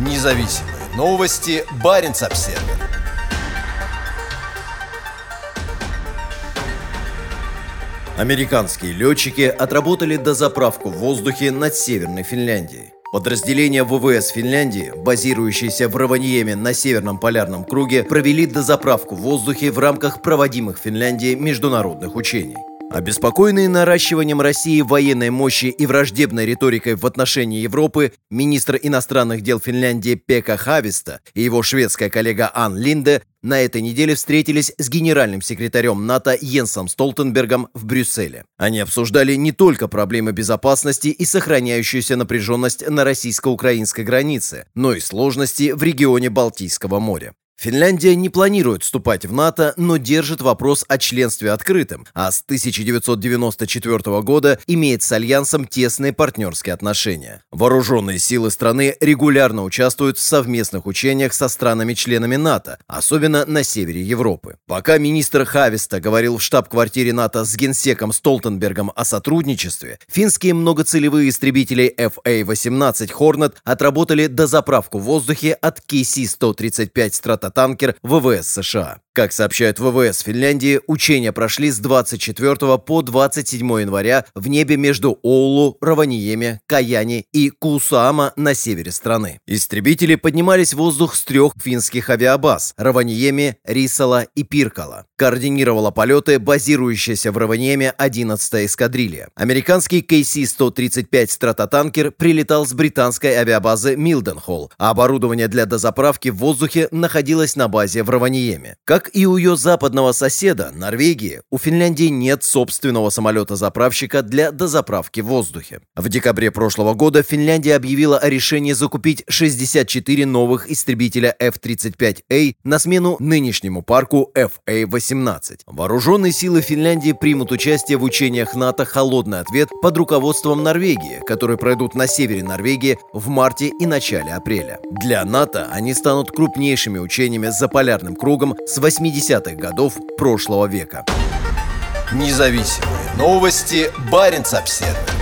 Независимые новости. Барин обсерва Американские летчики отработали дозаправку в воздухе над Северной Финляндией. Подразделения ВВС Финляндии, базирующиеся в Раваньеме на Северном полярном круге, провели дозаправку в воздухе в рамках проводимых Финляндии международных учений. Обеспокоенный наращиванием России военной мощи и враждебной риторикой в отношении Европы, министр иностранных дел Финляндии Пека Хависта и его шведская коллега Ан Линде на этой неделе встретились с генеральным секретарем НАТО Йенсом Столтенбергом в Брюсселе. Они обсуждали не только проблемы безопасности и сохраняющуюся напряженность на российско-украинской границе, но и сложности в регионе Балтийского моря. Финляндия не планирует вступать в НАТО, но держит вопрос о членстве открытым, а с 1994 года имеет с Альянсом тесные партнерские отношения. Вооруженные силы страны регулярно участвуют в совместных учениях со странами-членами НАТО, особенно на севере Европы. Пока министр Хависта говорил в штаб-квартире НАТО с генсеком Столтенбергом о сотрудничестве, финские многоцелевые истребители FA-18 Hornet отработали дозаправку в воздухе от KC-135 Танкер ВВС США. Как сообщают ВВС Финляндии, учения прошли с 24 по 27 января в небе между Оулу, Раваниеме, Каяни и Кусаама на севере страны. Истребители поднимались в воздух с трех финских авиабаз – Раваниеме, Рисала и Пиркала. Координировала полеты базирующаяся в Раваниеме 11-я эскадрилья. Американский KC-135 стратотанкер прилетал с британской авиабазы Милденхолл, а оборудование для дозаправки в воздухе находилось на базе в Раваниеме. Как как и у ее западного соседа, Норвегии, у Финляндии нет собственного самолета-заправщика для дозаправки в воздухе. В декабре прошлого года Финляндия объявила о решении закупить 64 новых истребителя F-35A на смену нынешнему парку FA-18. Вооруженные силы Финляндии примут участие в учениях НАТО «Холодный ответ» под руководством Норвегии, которые пройдут на севере Норвегии в марте и начале апреля. Для НАТО они станут крупнейшими учениями за полярным кругом с 80-х годов прошлого века. Независимые новости. Барин обседный.